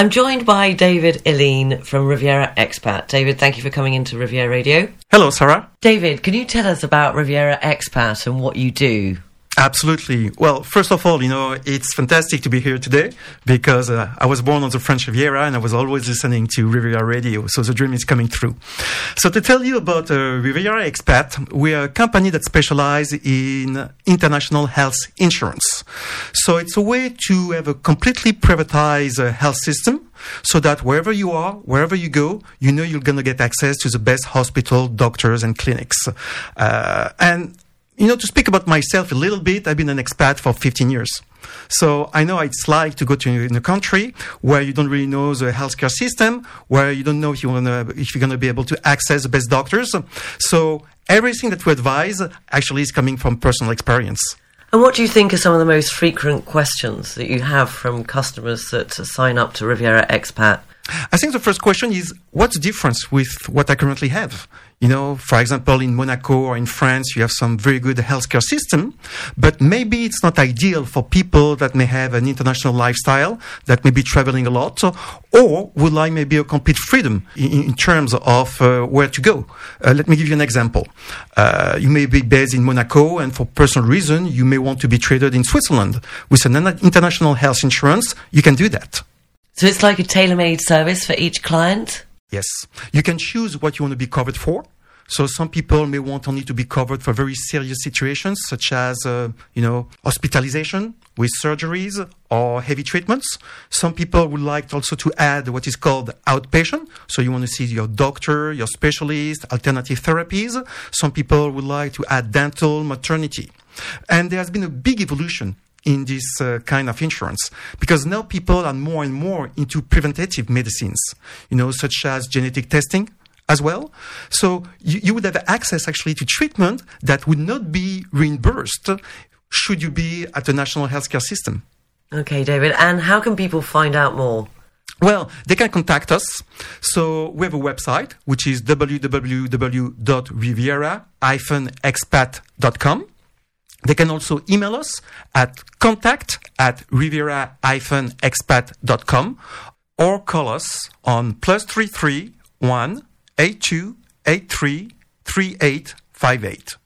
I'm joined by David Eline from Riviera Expat. David, thank you for coming into Riviera Radio. Hello, Sarah. David, can you tell us about Riviera Expat and what you do? Absolutely. Well, first of all, you know, it's fantastic to be here today because uh, I was born on the French Riviera and I was always listening to Riviera Radio. So the dream is coming true. So to tell you about uh, Riviera Expat, we are a company that specializes in international health insurance. So it's a way to have a completely privatized uh, health system so that wherever you are, wherever you go, you know you're going to get access to the best hospital, doctors, and clinics. Uh, and you know, to speak about myself a little bit, I've been an expat for 15 years. So I know it's like to go to in a country where you don't really know the healthcare system, where you don't know if you're gonna if you're gonna be able to access the best doctors. So everything that we advise actually is coming from personal experience. And what do you think are some of the most frequent questions that you have from customers that sign up to Riviera Expat? I think the first question is what's the difference with what I currently have? You know, for example, in Monaco or in France, you have some very good healthcare system, but maybe it's not ideal for people that may have an international lifestyle, that may be traveling a lot, or would like maybe a complete freedom in, in terms of uh, where to go. Uh, let me give you an example. Uh, you may be based in Monaco, and for personal reason, you may want to be traded in Switzerland. With an international health insurance, you can do that. So it's like a tailor-made service for each client? Yes. You can choose what you want to be covered for. So some people may want only to be covered for very serious situations, such as, uh, you know, hospitalization with surgeries or heavy treatments. Some people would like also to add what is called outpatient. So you want to see your doctor, your specialist, alternative therapies. Some people would like to add dental, maternity. And there has been a big evolution in this uh, kind of insurance because now people are more and more into preventative medicines, you know, such as genetic testing as well. So you, you would have access actually to treatment that would not be reimbursed should you be at a national healthcare system. Okay, David. And how can people find out more? Well, they can contact us. So we have a website, which is www.riviera-expat.com. They can also email us at contact at riviera-expat.com or call us on plus 331 8283 3858.